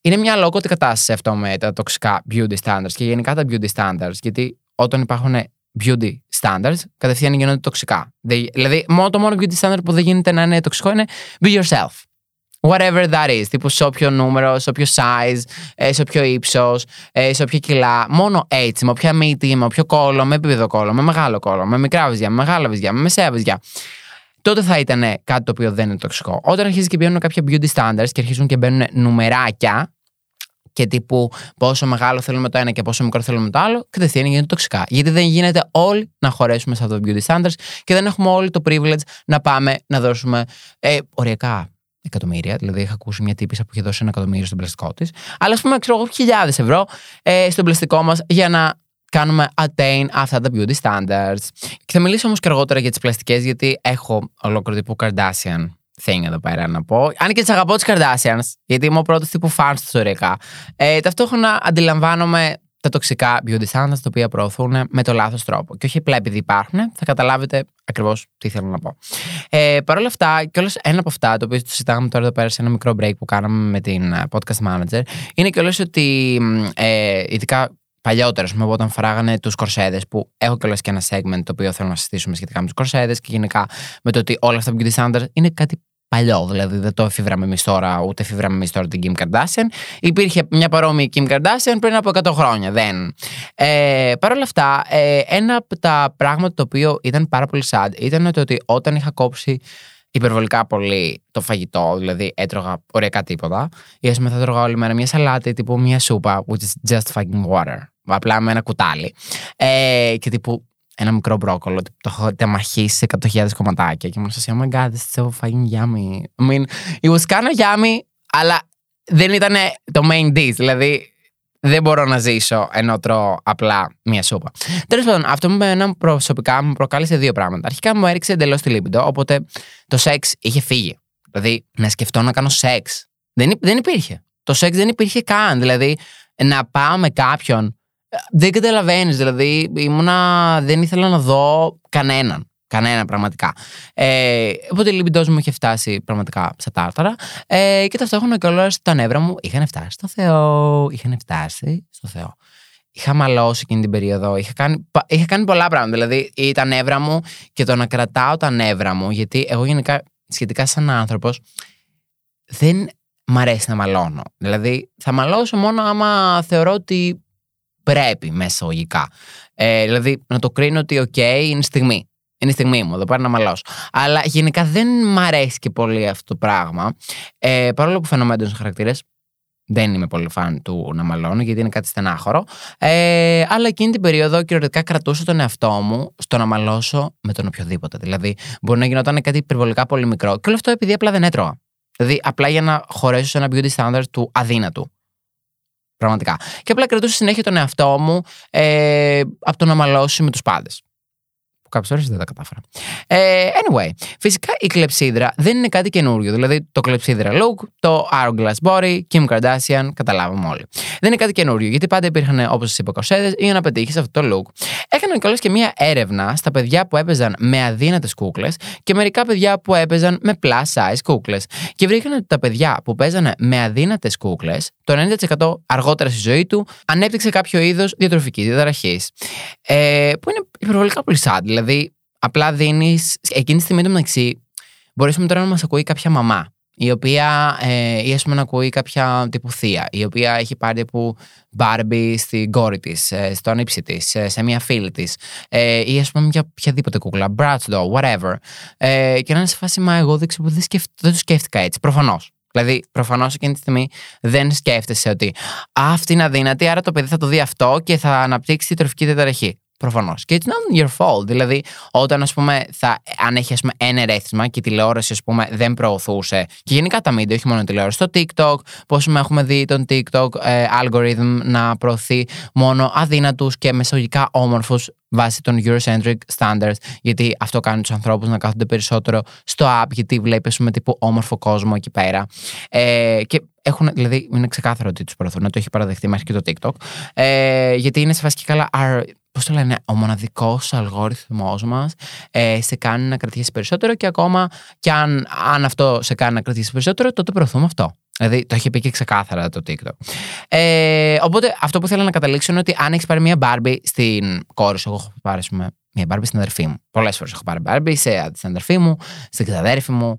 Είναι μια λόγωτη κατάσταση αυτό με τα τοξικά beauty standards και γενικά τα beauty standards. Γιατί όταν υπάρχουν beauty standards, κατευθείαν γίνονται τοξικά. Δηλαδή, μόνο το μόνο beauty standard που δεν γίνεται να είναι τοξικό είναι be yourself. Whatever that is. Τύπου σε όποιο νούμερο, σε όποιο size, ε, σε όποιο ύψος, ε, σε όποια κιλά. Μόνο έτσι, με όποια μύτη, με όποιο κόλλο, με επίπεδο κόλλο, με μεγάλο κόλλο, με μικρά βυζιά, με μεγάλα βυζιά, με μεσαία βυζιά. Τότε θα ήταν κάτι το οποίο δεν είναι τοξικό. Όταν αρχίζει και μπαίνουν κάποια beauty standards και αρχίζουν και μπαίνουν νουμεράκια, και τύπου πόσο μεγάλο θέλουμε το ένα και πόσο μικρό θέλουμε το άλλο, κατευθείαν γίνεται τοξικά. Γιατί δεν γίνεται όλοι να χωρέσουμε σε αυτό το beauty standards και δεν έχουμε όλοι το privilege να πάμε να δώσουμε ε, οριακά εκατομμύρια. Δηλαδή, είχα ακούσει μια τύπησα που είχε δώσει ένα εκατομμύριο στον πλαστικό της. Αλλά ας πούμε, ξέρω εγώ, χιλιάδες ευρώ ε, στον πλαστικό μας για να κάνουμε attain αυτά τα beauty standards. Και θα μιλήσω όμως και αργότερα για τις πλαστικές, γιατί έχω ολόκληρο τύπου Kardashian thing εδώ πέρα να πω. Αν και τις αγαπώ τις Kardashians, γιατί είμαι ο πρώτος τύπου fans του ιστορικά. Ε, ταυτόχρονα αντιλαμβάνομαι τα τοξικά beauty standards τα οποία προωθούν με το λάθος τρόπο. Και όχι απλά επειδή υπάρχουν, θα καταλάβετε ακριβώς τι θέλω να πω. Ε, Παρ' όλα αυτά, και όλο ένα από αυτά, το οποίο το συζητάγαμε τώρα εδώ πέρα σε ένα μικρό break που κάναμε με την ε, podcast manager, είναι και όλο ότι ε, ειδικά παλιότερα, πούμε, όταν φοράγανε τους κορσέδες, που έχω κιόλα και ένα segment το οποίο θέλω να συζητήσουμε σχετικά με τους κορσέδες και γενικά με το ότι όλα αυτά που beauty standards είναι κάτι παλιό. Δηλαδή δεν το εφήβραμε εμείς τώρα, ούτε εφήβραμε εμείς τώρα την Kim Kardashian. Υπήρχε μια παρόμοια Kim Kardashian πριν από 100 χρόνια. Δεν. Ε, Παρ' όλα αυτά, ε, ένα από τα πράγματα το οποίο ήταν πάρα πολύ sad ήταν το ότι όταν είχα κόψει υπερβολικά πολύ το φαγητό, δηλαδή έτρωγα ωριακά τίποτα, ή α πούμε θα τρώγα όλη μέρα μια σαλάτη τύπου μια σούπα, which is just fucking water. Απλά με ένα κουτάλι. Ε, και τύπου ένα μικρό μπρόκολο. Το έχω τεμαχίσει σε 100.000 κομματάκια. Και μου σα oh my god, this is so fucking yummy. I mean, it was kind of yummy, αλλά δεν ήταν το main dish. Δηλαδή, δεν μπορώ να ζήσω ενώ τρώω απλά μία σούπα. Τέλος πάντων, αυτό με ένα προσωπικά μου προκάλεσε δύο πράγματα. Αρχικά μου έριξε εντελώς τη λίμπιντο, οπότε το σεξ είχε φύγει. Δηλαδή, να σκεφτώ να κάνω σεξ. Δεν, δεν υπήρχε. Το σεξ δεν υπήρχε καν. Δηλαδή, να πάω με κάποιον δεν καταλαβαίνεις. Δηλαδή, ήμουνα, δεν ήθελα να δω κανέναν. Κανένα πραγματικά. Ε, οπότε η λιμπιντό μου είχε φτάσει πραγματικά στα τάρταρα. Ε, και ταυτόχρονα κιόλας τα νεύρα μου είχαν φτάσει στο Θεό. Είχαν φτάσει στο Θεό. Είχα μαλώσει εκείνη την περίοδο. Είχα κάνει, είχα κάνει πολλά πράγματα. Δηλαδή, τα νεύρα μου και το να κρατάω τα νεύρα μου. Γιατί εγώ γενικά, σχετικά σαν άνθρωπος, δεν μ' αρέσει να μαλώνω. Δηλαδή, θα μαλώσω μόνο άμα θεωρώ ότι πρέπει μέσα Ε, δηλαδή να το κρίνω ότι, οκ, είναι στιγμή. Είναι η στιγμή μου, εδώ πέρα να μαλώσω. Αλλά γενικά δεν μ' αρέσει και πολύ αυτό το πράγμα. Ε, παρόλο που φαίνομαι έντονος χαρακτήρας, δεν είμαι πολύ φαν του να μαλώνω, γιατί είναι κάτι στενάχωρο. Ε, αλλά εκείνη την περίοδο κυριολεκτικά κρατούσα τον εαυτό μου στο να μαλώσω με τον οποιοδήποτε. Δηλαδή, μπορεί να γινόταν κάτι υπερβολικά πολύ μικρό. Και όλο αυτό επειδή απλά δεν έτρωγα. Δηλαδή, απλά για να χωρέσω σε ένα beauty standard του αδύνατου. Πραγματικά. Και απλά κρατούσα συνέχεια τον εαυτό μου ε, από το να μαλώσει με τους πάντες που κάποιες φορές δεν τα κατάφερα. Ε, anyway, φυσικά η κλεψίδρα δεν είναι κάτι καινούριο. Δηλαδή το κλεψίδρα look, το hourglass body, Kim Kardashian, καταλάβαμε όλοι. Δεν είναι κάτι καινούριο, γιατί πάντα υπήρχαν, όπως σας είπα, κοσέδες για να πετύχεις αυτό το look. Έκαναν κιόλας και μία έρευνα στα παιδιά που έπαιζαν με αδύνατες κούκλες και μερικά παιδιά που έπαιζαν με plus size κούκλες. Και βρήκαν ότι τα παιδιά που παίζανε με αδύνατες κούκλες, το 90% αργότερα στη ζωή του ανέπτυξε κάποιο είδος διατροφικής διαταραχής. Ε, που είναι υπερβολικά πολύ sad. Δηλαδή, απλά δίνεις. Εκείνη τη στιγμή το μεταξύ, μπορεί τώρα να μας ακούει κάποια μαμά, η οποία, ε, ή ας πούμε να ακούει κάποια τύπου θεία, η οποία έχει πάρει από Barbie στην κόρη της, ε, στο ανήψη της, ε, σε μια φίλη της, ε, ή ας πούμε για οποιαδήποτε κούκλα, Bratz doll, whatever. Ε, και να είναι σε φάση, μα εγώ δεν, δεν, δεν το σκέφτηκα έτσι, προφανώς. Δηλαδή, προφανώς εκείνη τη στιγμή δεν σκέφτεσαι ότι αυτή είναι αδύνατη, άρα το παιδί θα το δει αυτό και θα αναπτύξει τη τροφική διαταραχή. Προφανώς. Και it's not your fault. Δηλαδή, όταν ας πούμε, θα, αν έχει ας πούμε, ένα ερέθισμα και η τηλεόραση ας πούμε, δεν προωθούσε. Και γενικά τα media, όχι μόνο τηλεόραση. Στο TikTok, πώς έχουμε δει τον TikTok ε, algorithm να προωθεί μόνο αδύνατους και μεσογικά όμορφους βάσει των Eurocentric standards, γιατί αυτό κάνει τους ανθρώπους να κάθονται περισσότερο στο app, γιατί βλέπεις, πούμε, τύπου όμορφο κόσμο εκεί πέρα. Ε, και έχουν, δηλαδή, είναι ξεκάθαρο ότι τους προωθούν, το έχει παραδεχτεί μέχρι και το TikTok. Ε, γιατί είναι σε φάση καλά, πώς το λένε, ο μοναδικός αλγόριθμός μας ε, σε κάνει να κρατήσει περισσότερο και ακόμα και αν, αν αυτό σε κάνει να κρατήσει περισσότερο, τότε προωθούμε αυτό. Δηλαδή το έχει πει και ξεκάθαρα το TikTok. Ε, οπότε αυτό που θέλω να καταλήξω είναι ότι αν έχεις πάρει μία Barbie στην κόρη σου, εγώ έχω πάρει πούμε, μία Barbie στην αδερφή μου. Πολλές φορές έχω πάρει Barbie σε, στην αδερφή μου, στην ξαδέρφη μου.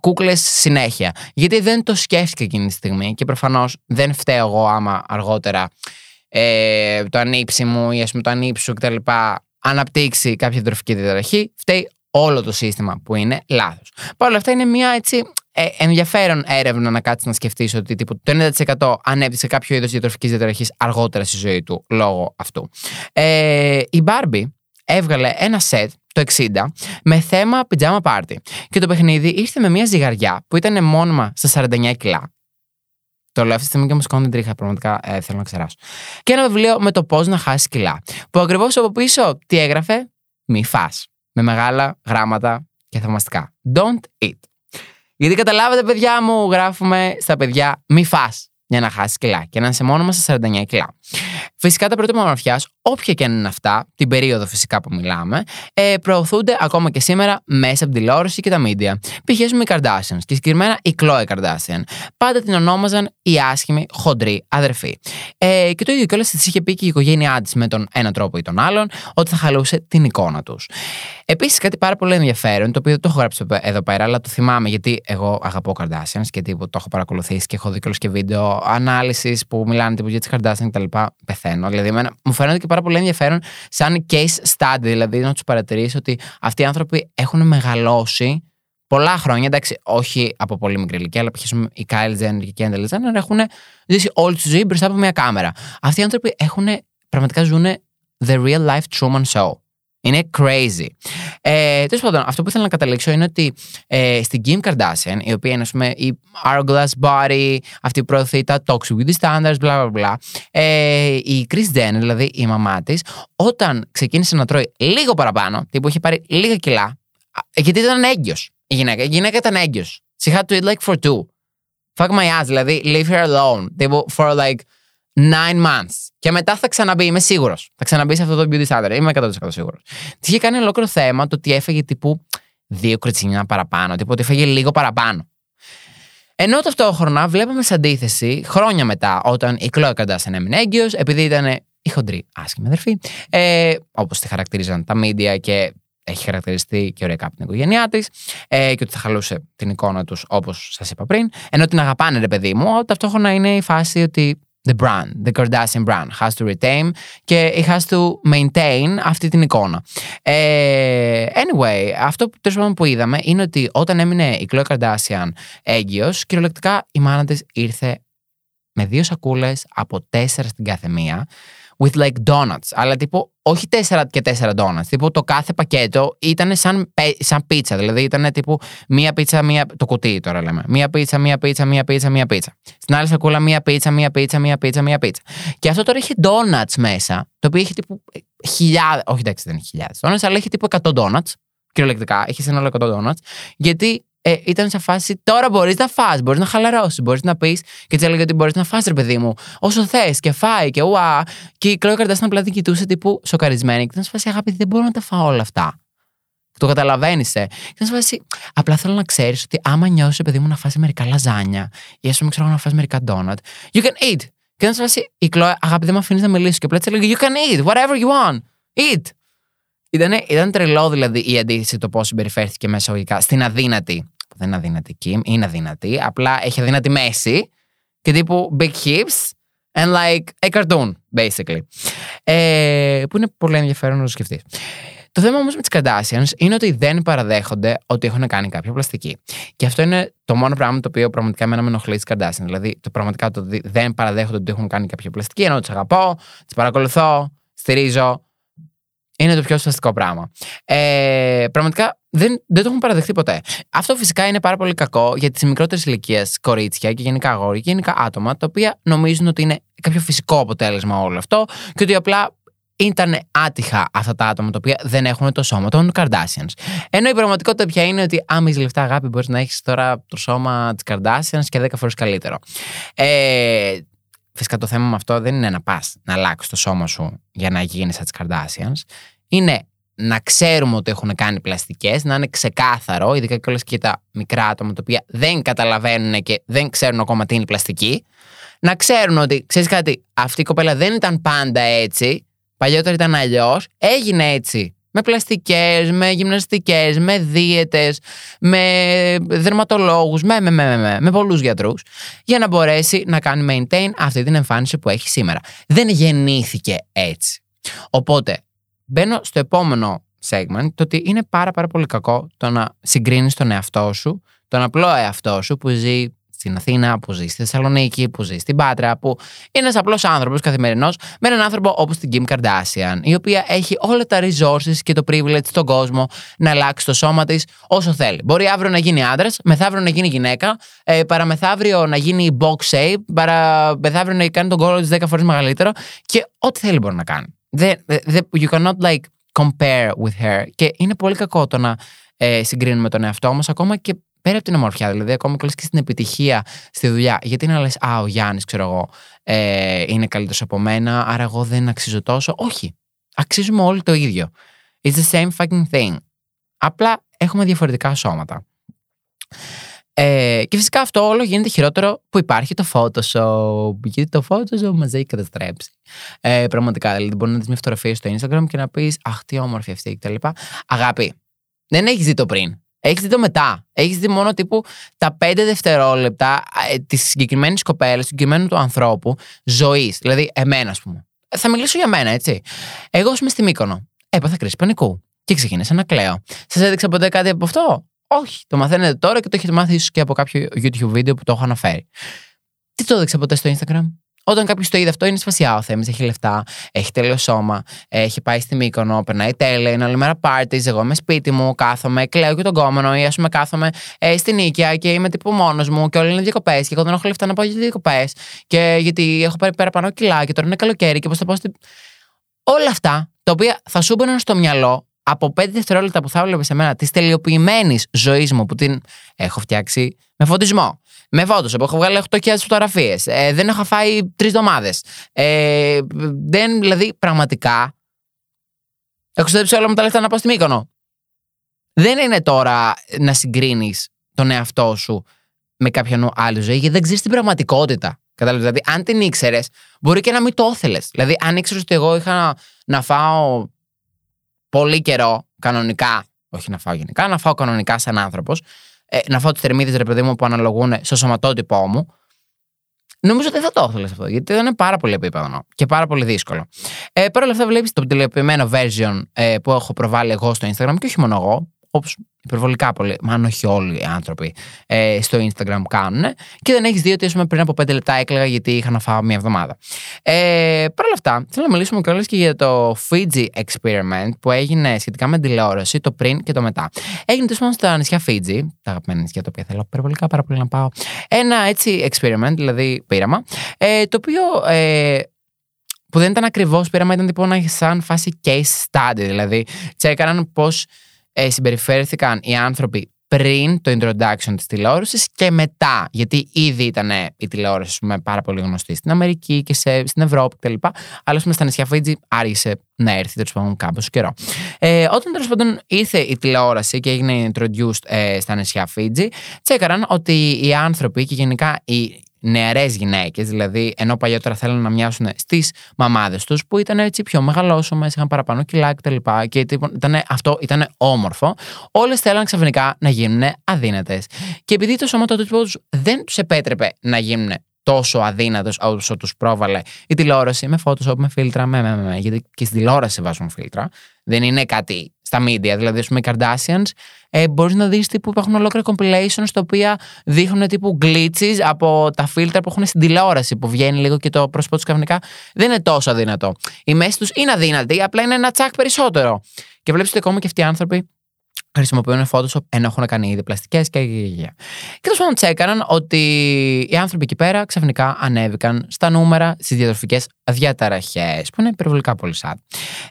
Κούκλες συνέχεια. Γιατί δεν το σκέφτηκα εκείνη τη στιγμή και προφανώς δεν φταίω εγώ άμα αργότερα ε, το ανήψι μου ή ας πούμε το ανήψι κτλ. αναπτύξει κάποια τροφική διαταραχή, φταίει όλο το σύστημα που είναι λάθος. Παρ' όλα αυτά είναι μια έτσι ε, ενδιαφέρον έρευνα να κάτσεις να σκεφτείς ότι τύπου, το 90% ανέπτυξε κάποιο είδος διατροφικής διαταραχής αργότερα στη ζωή του λόγω αυτού. Ε, η Barbie έβγαλε ένα σετ το 60 με θέμα πιτζάμα πάρτι. Και το παιχνίδι ήρθε με μια ζυγαριά που ήταν μόνιμα στα 49 κιλά. Το λέω αυτή τη στιγμή και μου σκόνη τρίχα. Πραγματικά ε, θέλω να ξεράσω. Και ένα βιβλίο με το πώς να χάσεις κιλά. Που ακριβώς από πίσω τι έγραφε, μη φά. Με μεγάλα γράμματα και θαυμαστικά. Don't eat. Γιατί καταλάβατε, παιδιά μου, γράφουμε στα παιδιά μη φας για να χάσεις κιλά και να είσαι μόνο μας στα 49 κιλά. Φυσικά τα πρότυπα ομορφιά, όποια και αν είναι αυτά, την περίοδο φυσικά που μιλάμε, ε, προωθούνται ακόμα και σήμερα μέσα από την τηλεόραση και τα media. Π.χ. οι Kardashians και συγκεκριμένα η Chloe Kardashian. Πάντα την ονόμαζαν η άσχημη χοντρή αδερφή. Ε, και το ίδιο κιόλας της είχε πει και η οικογένειά της με τον ένα τρόπο ή τον άλλον, ότι θα χαλούσε την εικόνα τους. Επίσης, κάτι πάρα πολύ ενδιαφέρον, το οποίο δεν το έχω γράψει εδώ πέρα, αλλά το θυμάμαι γιατί εγώ αγαπώ Kardashians και τύπου, το έχω παρακολουθήσει και έχω δει κιόλα και βίντεο ανάλυσης που μιλάνε τύπου για τις Kardashian κτλ. Πεθαίνω. Δηλαδή, εμένα, μου φαίνεται και πάρα πολύ ενδιαφέρον σαν case study, δηλαδή να τους παρατηρήσει ότι αυτοί οι άνθρωποι έχουν μεγαλώσει πολλά χρόνια, εντάξει, όχι από πολύ μικρή ηλικία, αλλά π.χ. η Kyle Jenner και η Kendall Jenner έχουν ζήσει όλη τη ζωή μπροστά από μια κάμερα. Αυτοί οι άνθρωποι έχουν, πραγματικά ζουν the real life Truman Show. Είναι crazy. Ε, Τέλος πάντων, αυτό που ήθελα να καταλήξω είναι ότι ε, στην Kim Kardashian, η οποία είναι πούμε, η Hourglass Body, αυτή που προωθεί τα Toxic Beauty Standards, bla bla bla, ε, η Chris Jenner, δηλαδή η μαμά της, όταν ξεκίνησε να τρώει λίγο παραπάνω, τύπου είχε πάρει λίγα κιλά, γιατί ήταν έγκυος η γυναίκα. Η γυναίκα ήταν έγκυος. She had to eat like for two. Fuck my ass, δηλαδή leave her alone. Τύπου for like nine months. Και μετά θα ξαναμπεί, είμαι σίγουρος. Θα ξαναμπεί σε αυτό το beauty standard. Είμαι 100% σίγουρος. Τι είχε κάνει ολόκληρο θέμα το ότι έφεγε τύπου δύο κριτσινιά παραπάνω. Τύπου ότι έφεγε λίγο παραπάνω. Ενώ ταυτόχρονα βλέπαμε σε αντίθεση χρόνια μετά, όταν η Chloe Kardashian έμεινε έγκυος, επειδή ήταν η χοντρή άσχημη αδερφή, ε, όπως τη χαρακτηρίζαν τα media και έχει χαρακτηριστεί και ωραία από την οικογένειά της ε, και ότι θα χαλούσε την εικόνα τους, όπως σας είπα πριν. Ενώ την αγαπάνε, ρε παιδί μου, ταυτόχρονα είναι η φάση ότι the brand, the Kardashian brand. Has to retain και it has to maintain αυτή την εικόνα. Ε, anyway, αυτό που, που είδαμε είναι ότι όταν έμεινε η Khloe Kardashian έγκυος, κυριολεκτικά η μάνα της ήρθε με δύο σακούλες από τέσσερα στην κάθε μία with like donuts. Αλλά τύπου όχι τέσσερα και τέσσερα donuts. Τύπου το κάθε πακέτο ήταν σαν, σαν πίτσα. Δηλαδή ήταν τύπου μία πίτσα, μία. Το κουτί τώρα λέμε. Μία πίτσα, μία πίτσα, μία πίτσα, μία πίτσα. Στην άλλη σακούλα μία πίτσα, μία πίτσα, μία πίτσα, μία πίτσα. Και αυτό τώρα είχε donuts μέσα. Το οποίο είχε τύπου χιλιάδες. Όχι εντάξει δεν είχε χιλιάδες donuts, αλλά είχε τύπου 100 donuts. Κυριολεκτικά, είχε σύνολο 100 donuts. Γιατί ε, ήταν σε φάση τώρα μπορείς να φας, μπορείς να χαλαρώσεις, μπορείς να πεις και της έλεγε ότι μπορείς να φας, ρε παιδί μου, όσο θες και φάει και ουά. Και η Κλώη Καρτάστα απλά την κοιτούσε τύπου σοκαρισμένη και ήταν σε φάση αγάπη, δεν μπορώ να τα φάω όλα αυτά. Το καταλαβαίνεις, ε. Και ήταν σε φάση, απλά θέλω να ξέρεις ότι άμα νιώσεις, παιδί μου, να φάσει μερικά λαζάνια ή ας πούμε ξέρω να φας μερικά ντόνατ, you can eat. Και ήταν σε φάση, η Κλώη, αγάπη, δεν με αφήνεις να μιλήσω. Και απλά της έλεγε, you can eat, whatever you want. Eat. Ήταν, ήταν τρελό δηλαδή η αντίθεση το πώς συμπεριφέρθηκε μέσα στην αδύνατη δεν είναι αδύνατη Kim, είναι αδύνατη. Απλά έχει αδύνατη μέση και τύπου big hips and like a cartoon, basically. Ε, που είναι πολύ ενδιαφέρον να το σκεφτείς. Το θέμα όμως με τις Kardashians είναι ότι δεν παραδέχονται ότι έχουν κάνει κάποια πλαστική. Και αυτό είναι το μόνο πράγμα το οποίο πραγματικά εμένα με ενοχλεί τι Kardashians. Δηλαδή, το πραγματικά το δεν παραδέχονται ότι έχουν κάνει κάποια πλαστική, ενώ τις αγαπώ, τις παρακολουθώ, στηρίζω. Είναι το πιο ουσιαστικό πράγμα. Ε, πραγματικά δεν, δεν το έχουν παραδεχτεί ποτέ. Αυτό φυσικά είναι πάρα πολύ κακό για τις μικρότερες ηλικίες κορίτσια και γενικά αγόρια και γενικά άτομα τα οποία νομίζουν ότι είναι κάποιο φυσικό αποτέλεσμα όλο αυτό και ότι απλά ήταν άτυχα αυτά τα άτομα τα οποία δεν έχουν το σώμα των Kardashians. Ενώ η πραγματικότητα πια είναι ότι άμα είσαι λεφτά αγάπη μπορείς να έχεις τώρα το σώμα της Kardashians και 10 φορές καλύτερο. Ε, φυσικά το θέμα με αυτό δεν είναι να πας να αλλάξεις το σώμα σου για να γίνεις σαν τις Kardashians. Είναι να ξέρουμε ότι έχουν κάνει πλαστικές, να είναι ξεκάθαρο, ειδικά και όλες και τα μικρά άτομα τα οποία δεν καταλαβαίνουν και δεν ξέρουν ακόμα τι είναι πλαστική. Να ξέρουν ότι, ξέρεις κάτι, αυτή η κοπέλα δεν ήταν πάντα έτσι. Παλιότερα ήταν αλλιώς. Έγινε έτσι. Με πλαστικές, με γυμναστικές, με δίαιτες, με δερματολόγους, με, με, με, με, με πολλούς γιατρούς, για να μπορέσει να κάνει maintain αυτή την εμφάνιση που έχει σήμερα. Δεν γεννήθηκε έτσι. Οπότε, μπαίνω στο επόμενο segment, το ότι είναι πάρα πάρα πολύ κακό το να συγκρίνεις τον εαυτό σου, τον απλό εαυτό σου που ζει στην Αθήνα, που ζει στη Θεσσαλονίκη, που ζει στην Πάτρα, που είναι ένας απλός άνθρωπος καθημερινός, με έναν άνθρωπο όπως την Kim Kardashian, η οποία έχει όλα τα resources και το privilege στον κόσμο να αλλάξει το σώμα της όσο θέλει. Μπορεί αύριο να γίνει άντρας, μεθαύριο να γίνει γυναίκα, ε, παραμεθαύριο να γίνει box shape, παραμεθαύριο να κάνει τον κόλλο τη 10 φορές μεγαλύτερο και ό,τι θέλει μπορεί να κάνει. you cannot like compare with her. Και είναι πολύ κακό το να ε, συγκρίνουμε τον εαυτό μας ακόμα και πέρα από την ομορφιά. Δηλαδή, ακόμα και στην επιτυχία στη δουλειά. Γιατί να λες, Α, ο Γιάννης, ξέρω εγώ, ε, είναι καλύτερος από μένα, άρα εγώ δεν αξίζω τόσο. Όχι. Αξίζουμε όλοι το ίδιο. It's the same fucking thing. Απλά έχουμε διαφορετικά σώματα. Ε, και φυσικά αυτό όλο γίνεται χειρότερο που υπάρχει το Photoshop. Γιατί το Photoshop μας έχει καταστρέψει. Ε, πραγματικά. Δηλαδή, μπορεί να δεις μια φωτογραφία στο Instagram και να πεις Αχ, τι όμορφη αυτή κτλ. Αγάπη, δεν έχεις δει το πριν. Έχεις δει το μετά. Έχεις δει μόνο τύπου τα πέντε δευτερόλεπτα ε, της συγκεκριμένης κοπέλας, του συγκεκριμένου του ανθρώπου ζωής. Δηλαδή, εμένα, ας πούμε. Θα μιλήσω για μένα, έτσι. Εγώ είμαι στη Μύκονο. Έπαθα κρίση πανικού. Και ξεκίνησα να κλαίω. Σας έδειξα ποτέ κάτι από αυτό; Όχι. Το μαθαίνετε τώρα και το έχετε μάθει ίσως και από κάποιο YouTube βίντεο που το έχω αναφέρει. Τι το έδειξα ποτέ στο Instagram; Όταν κάποιος το είδε αυτό, είναι σπασιά ο Θέμης. Έχει λεφτά, έχει τέλειο σώμα, έχει πάει στη Μύκονο, περνάει τέλεια, είναι όλη μέρα πάρτι. Εγώ είμαι σπίτι μου, κάθομαι, κλαίω και τον κόμενο, ή ας πούμε κάθομαι ε, στην οίκια και είμαι τύπου μόνος μου και όλοι είναι διακοπές. Και εγώ δεν έχω λεφτά να πάω για διακοπές. Και γιατί έχω πάρει πέρα πάνω κιλά και τώρα είναι καλοκαίρι και πώς θα πάω στη. Όλα αυτά τα οποία θα σου μπαίνουν στο μυαλό από πέντε δευτερόλεπτα που θα έβλεπε σε μένα τη τελειοποιημένη ζωής μου που την έχω φτιάξει με φωτισμό. Με που Έχω βγάλει 8.000 φωτογραφίες. Ε, δεν έχω φάει τρεις εβδομάδες. Ε, δεν, δηλαδή, πραγματικά. Έχω στέψει όλα μου τα λεφτά να πάω στη Μύκονο. Δεν είναι τώρα να συγκρίνεις τον εαυτό σου με κάποιον άλλη ζωή, γιατί δεν ξέρεις την πραγματικότητα. Κατάλαβες. Δηλαδή, αν την ήξερες, μπορεί και να μην το ήθελε. Δηλαδή, αν ήξερες ότι εγώ είχα να φάω πολύ καιρό κανονικά, όχι να φάω γενικά, να φάω κανονικά σαν άνθρωπος, ε, να φάω τις θερμίδες ρε παιδί μου που αναλογούν στο σωματότυπό μου, νομίζω ότι δεν θα το ήθελες αυτό. Γιατί ήταν πάρα πολύ επίπεδο και πάρα πολύ δύσκολο. Ε, Παρ' όλα αυτά, βλέπεις το τηλεοποιημένο version ε, που έχω προβάλει εγώ στο Instagram και όχι μόνο εγώ, όπως υπερβολικά πολύ, μα αν όχι όλοι οι άνθρωποι ε, στο Instagram κάνουν. Και δεν έχεις δει ότι πούμε, πριν από πέντε λεπτά έκλαιγα γιατί είχα να φάω μία εβδομάδα. Ε, Παρ' όλα αυτά, θέλω να μιλήσουμε κιόλας και για το Fiji Experiment που έγινε σχετικά με τηλεόραση το πριν και το μετά. Έγινε τόσο στα νησιά Fiji, τα αγαπημένα νησιά τα οποία θέλω υπερβολικά πάρα πολύ να πάω. Ένα έτσι experiment, δηλαδή πείραμα, ε, το οποίο. Ε, που δεν ήταν ακριβώς πείραμα, ήταν τύπο σαν φάση case study. Δηλαδή, τσέκαναν πώς ε, συμπεριφέρθηκαν οι άνθρωποι πριν το introduction της τηλεόρασης και μετά. Γιατί ήδη ήταν η τηλεόραση πούμε, πάρα πολύ γνωστή στην Αμερική και σε, στην Ευρώπη κτλ. Αλλά πούμε, στα νησιά Φίτζι άργησε να έρθει τέλος πάντων κάποιο καιρό. Ε, όταν τέλος πάντων ήρθε η τηλεόραση και έγινε introduced ε, στα νησιά Φίτζι, τσέκαραν ότι οι άνθρωποι και γενικά οι νεαρές γυναίκες, δηλαδή ενώ παλιότερα θέλουν να μοιάσουν στις μαμάδες τους, που ήταν έτσι πιο μεγαλόσωμε, είχαν παραπάνω κιλά κτλ. Και, και ήταν, αυτό ήταν όμορφο, όλες θέλαν ξαφνικά να γίνουν αδύνατες. Και επειδή το σωματότυπο τους δεν τους επέτρεπε να γίνουν τόσο αδύνατο όσο τους πρόβαλε η τηλεόραση με Photoshop, με φίλτρα, με, με, με, γιατί και στην τηλεόραση βάζουν φίλτρα. Δεν είναι κάτι στα media. Δηλαδή, ας πούμε, οι Kardashians ε, μπορείς να δεις τύπου υπάρχουν ολόκληρα compilations τα οποία δείχνουν τύπου glitches από τα φίλτρα που έχουν στην τηλεόραση που βγαίνει λίγο και το πρόσωπό τους κανονικά δεν είναι τόσο αδύνατο. Η μέση τους είναι αδύνατη, απλά είναι ένα τσακ περισσότερο. Και βλέπεις ότι ακόμα και αυτοί οι άνθρωποι χρησιμοποιούν Photoshop ενώ έχουν κάνει ήδη πλαστικές και. Και τέλος πάντων τσέκαναν ότι οι άνθρωποι εκεί πέρα ξαφνικά ανέβηκαν στα νούμερα στις διατροφικές διαταραχές, που είναι υπερβολικά πολύ σαν.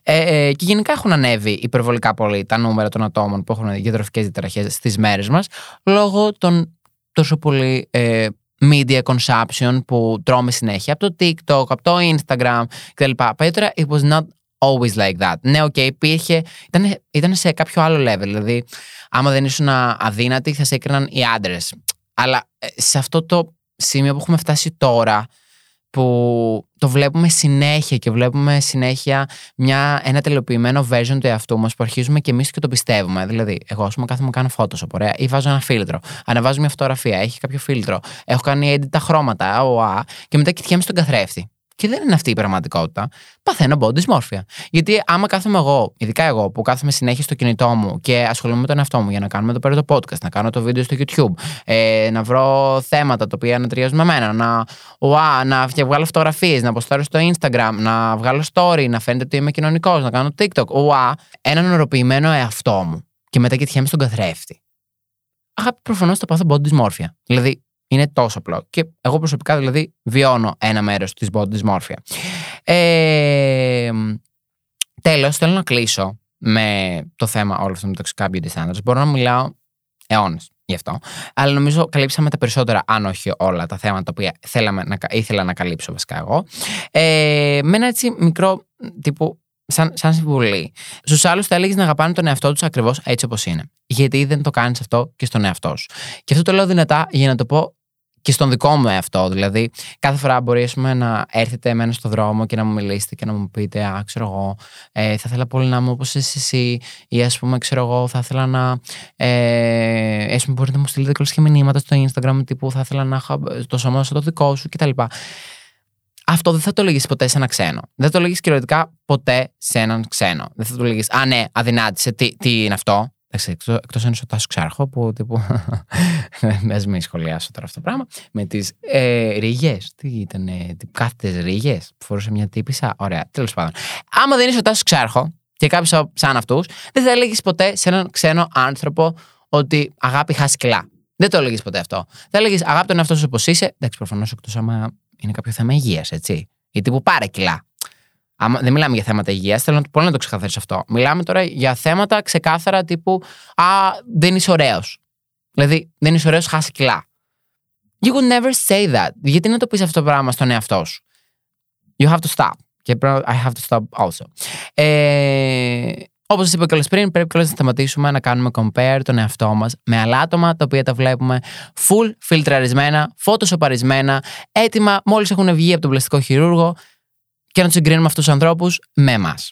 Ε, ε, και γενικά έχουν ανέβει υπερβολικά πολύ τα νούμερα των ατόμων που έχουν διατροφικές διαταραχές στις μέρες μας λόγω των τόσο πολύ ε, media consumption που τρώμε συνέχεια από το TikTok, από το Instagram κτλ. Παλιότερα it was not always like that. Ναι, ok, okay, υπήρχε. Ήταν, ήταν σε κάποιο άλλο level. Δηλαδή, άμα δεν ήσουν αδύνατη, θα σε έκριναν οι άντρες. Αλλά ε, σε αυτό το σημείο που έχουμε φτάσει τώρα, που το βλέπουμε συνέχεια και βλέπουμε συνέχεια μια, ένα τελειοποιημένο version του εαυτού μας που αρχίζουμε και εμείς και το πιστεύουμε. Δηλαδή, εγώ, ας πούμε, κάθομαι κάνω photos, ωραία, ή βάζω ένα φίλτρο. Αναβάζω μια φωτογραφία, έχει κάποιο φίλτρο. Έχω κάνει edit τα χρώματα, α, και μετά κοιτιέμαι στον καθρέφτη και δεν είναι αυτή η πραγματικότητα, παθαίνω body dysmorphia. Γιατί άμα κάθομαι εγώ, ειδικά εγώ που κάθομαι συνέχεια στο κινητό μου και ασχολούμαι με τον εαυτό μου για να κάνουμε εδώ πέρα το podcast, να κάνω το βίντεο στο YouTube, ε, να βρω θέματα τα οποία να ταιριάζουν με μένα, να, ουά, να βγάλω φωτογραφίες, να αποστάρω στο Instagram, να βγάλω story, να φαίνεται ότι είμαι κοινωνικός, να κάνω TikTok, ουά, έναν οροποιημένο εαυτό μου. Και μετά κοιτιέμαι στον καθρέφτη. Αγάπη, προφανώς θα πάθω body dysmorphia. Δηλαδή, είναι τόσο απλό. Και εγώ προσωπικά δηλαδή βιώνω ένα μέρος της body dysmorphia. Ε, Τέλος, θέλω να κλείσω με το θέμα όλο αυτό με τοξικά beauty standards. Μπορώ να μιλάω αιώνες γι' αυτό. Αλλά νομίζω καλύψαμε τα περισσότερα, αν όχι όλα τα θέματα που θέλαμε να, ήθελα να καλύψω βασικά εγώ. Ε, με ένα έτσι μικρό τύπου σαν, σαν συμβουλή. Στους άλλους θα έλεγες να αγαπάνε τον εαυτό τους ακριβώς έτσι όπως είναι. Γιατί δεν το κάνεις αυτό και στον εαυτό σου. Και αυτό το λέω δυνατά για να το πω και στον δικό μου εαυτό. Δηλαδή, κάθε φορά μπορεί πούμε, να έρθετε εμένα στον δρόμο και να μου μιλήσετε και να μου πείτε, Α, ξέρω εγώ, ε, θα ήθελα πολύ να είμαι όπως είσαι εσύ, ή ας πούμε, ξέρω εγώ, θα ήθελα να. Ε, πούμε, μπορείτε να μου στείλετε και μηνύματα στο Instagram τύπου θα ήθελα να έχω το σώμα σου το δικό σου κτλ. Αυτό δεν θα το λέγει ποτέ σε ένα ξένο. Δεν θα το λέγει κυριολεκτικά ποτέ σε έναν ξένο. Δεν θα το λέγει, Α, ναι, αδυνάτησε, τι, τι είναι αυτό. Εκτός αν είσαι ο Τάσος Ξάρχο, που τύπου. Με μην σχολιάσω τώρα αυτό το πράγμα. Με τις ε, ρίγες. Τι ήταν, κάθετες ρίγες που φορούσε μια τύπησα. Ωραία, τέλος πάντων. Άμα δεν είσαι ο Τάσος Ξάρχο και κάποιος σαν αυτούς, δεν θα έλεγες ποτέ σε έναν ξένο άνθρωπο ότι αγάπη χάσει κιλά. Δεν το έλεγες ποτέ αυτό. Θα έλεγες αγάπη τον εαυτό σου όπως είσαι. Εντάξει, προφανώς εκτός άμα είναι κάποιο θέμα υγείας, έτσι. Ή τύπου πάρε κιλά. Άμα, δεν μιλάμε για θέματα υγείας, θέλω πολύ να το ξεκαθαρίσω αυτό. Μιλάμε τώρα για θέματα ξεκάθαρα τύπου Α, δεν είσαι ωραίος. Δηλαδή, δεν είσαι ωραίος, χάσει κιλά. You would never say that. Γιατί να το πεις αυτό το πράγμα στον εαυτό σου; You have to stop. Και I have to stop also. Ε, Όπως σας είπα και πριν, πρέπει κιόλα να σταματήσουμε να κάνουμε compare τον εαυτό μας με άλλα άτομα τα οποία τα βλέπουμε full φιλτραρισμένα, φωτοσοπαρισμένα, έτοιμα μόλις έχουν βγει από τον πλαστικό χειρούργο και να τους συγκρίνουμε αυτούς τους ανθρώπους με εμάς.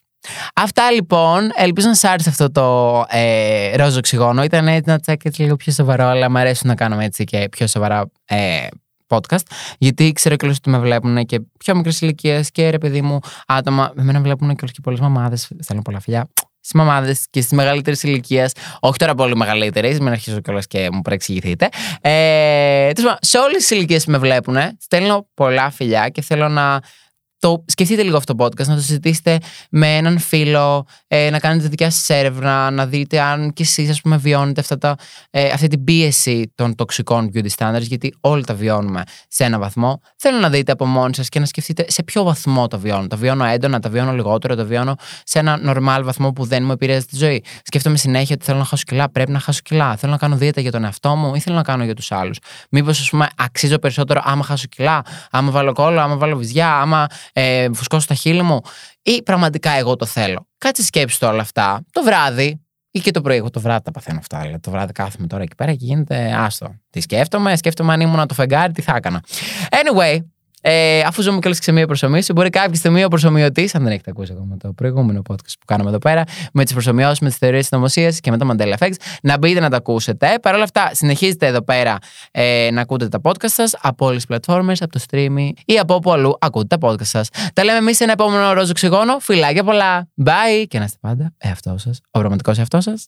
Αυτά λοιπόν. Ελπίζω να σα άρεσε αυτό το ε, ρόζο οξυγόνο. Ήταν έτσι ένα τσάκετ λίγο πιο σοβαρό, αλλά μου αρέσει να κάνουμε έτσι και πιο σοβαρά ε, podcast. Γιατί ξέρω κιόλα ότι με βλέπουν και πιο μικρές ηλικίες και ρε παιδί μου άτομα. Με μένα βλέπουν και πολλές μαμάδες. Θέλω πολλά φιλιά. Στις μαμάδες και στις μεγαλύτερες ηλικίες. Όχι τώρα πολύ μεγαλύτερες, μην αρχίσω κιόλας και μου παρεξηγηθείτε. Ε, σε όλες τις ηλικίες που με βλέπουν, στέλνω πολλά φιλιά και θέλω να το σκεφτείτε λίγο αυτό το podcast, να το συζητήσετε με έναν φίλο, ε, να κάνετε δικιά σας έρευνα, να δείτε αν κι εσείς, ας πούμε, βιώνετε αυτά τα, ε, αυτή την πίεση των τοξικών beauty standards, γιατί όλοι τα βιώνουμε σε ένα βαθμό. Θέλω να δείτε από μόνοι σας και να σκεφτείτε σε ποιο βαθμό το βιώνω. Το βιώνω έντονα, το βιώνω λιγότερο, το βιώνω σε ένα normal βαθμό που δεν μου επηρεάζει τη ζωή. Σκέφτομαι συνέχεια ότι θέλω να χάσω κιλά, πρέπει να χάσω κιλά. Θέλω να κάνω δίαιτα για τον εαυτό μου ή θέλω να κάνω για τους άλλους. Μήπως, ας πούμε, αξίζω περισσότερο άμα χάσω κιλά, άμα βάλω κόλλο, άμα βάλω βυζιά, άμα ε, φουσκώσω τα χείλη μου, ή πραγματικά εγώ το θέλω. Κάτσε σκέψη το όλα αυτά το βράδυ ή και το πρωί. Εγώ το βράδυ τα παθαίνω αυτά. Δηλαδή, το βράδυ κάθομαι τώρα εκεί πέρα και γίνεται άστο. Τι σκέφτομαι, σκέφτομαι αν ήμουν το φεγγάρι, τι θα έκανα. Anyway, ε, αφού ζούμε και σε μία προσωμείωση, μπορεί κάποια στιγμή ο προσωμιωτής, αν δεν έχετε ακούσει ακόμα το προηγούμενο podcast που κάναμε εδώ πέρα, με τις προσωμιώσεις, με τις θεωρίες συνωμοσία και με το Mandela Effects, να μπείτε να τα ακούσετε. Παρ' όλα αυτά, συνεχίζετε εδώ πέρα ε, να ακούτε τα podcast σας από όλες τις πλατφόρμες, από το streaming ή από όπου αλλού ακούτε τα podcast σας. Τα λέμε εμείς σε ένα επόμενο ρόζο ξυγόνο. Φιλάκια πολλά. Bye και να είστε πάντα εαυτός σας, ο πραγματικό εαυτός σας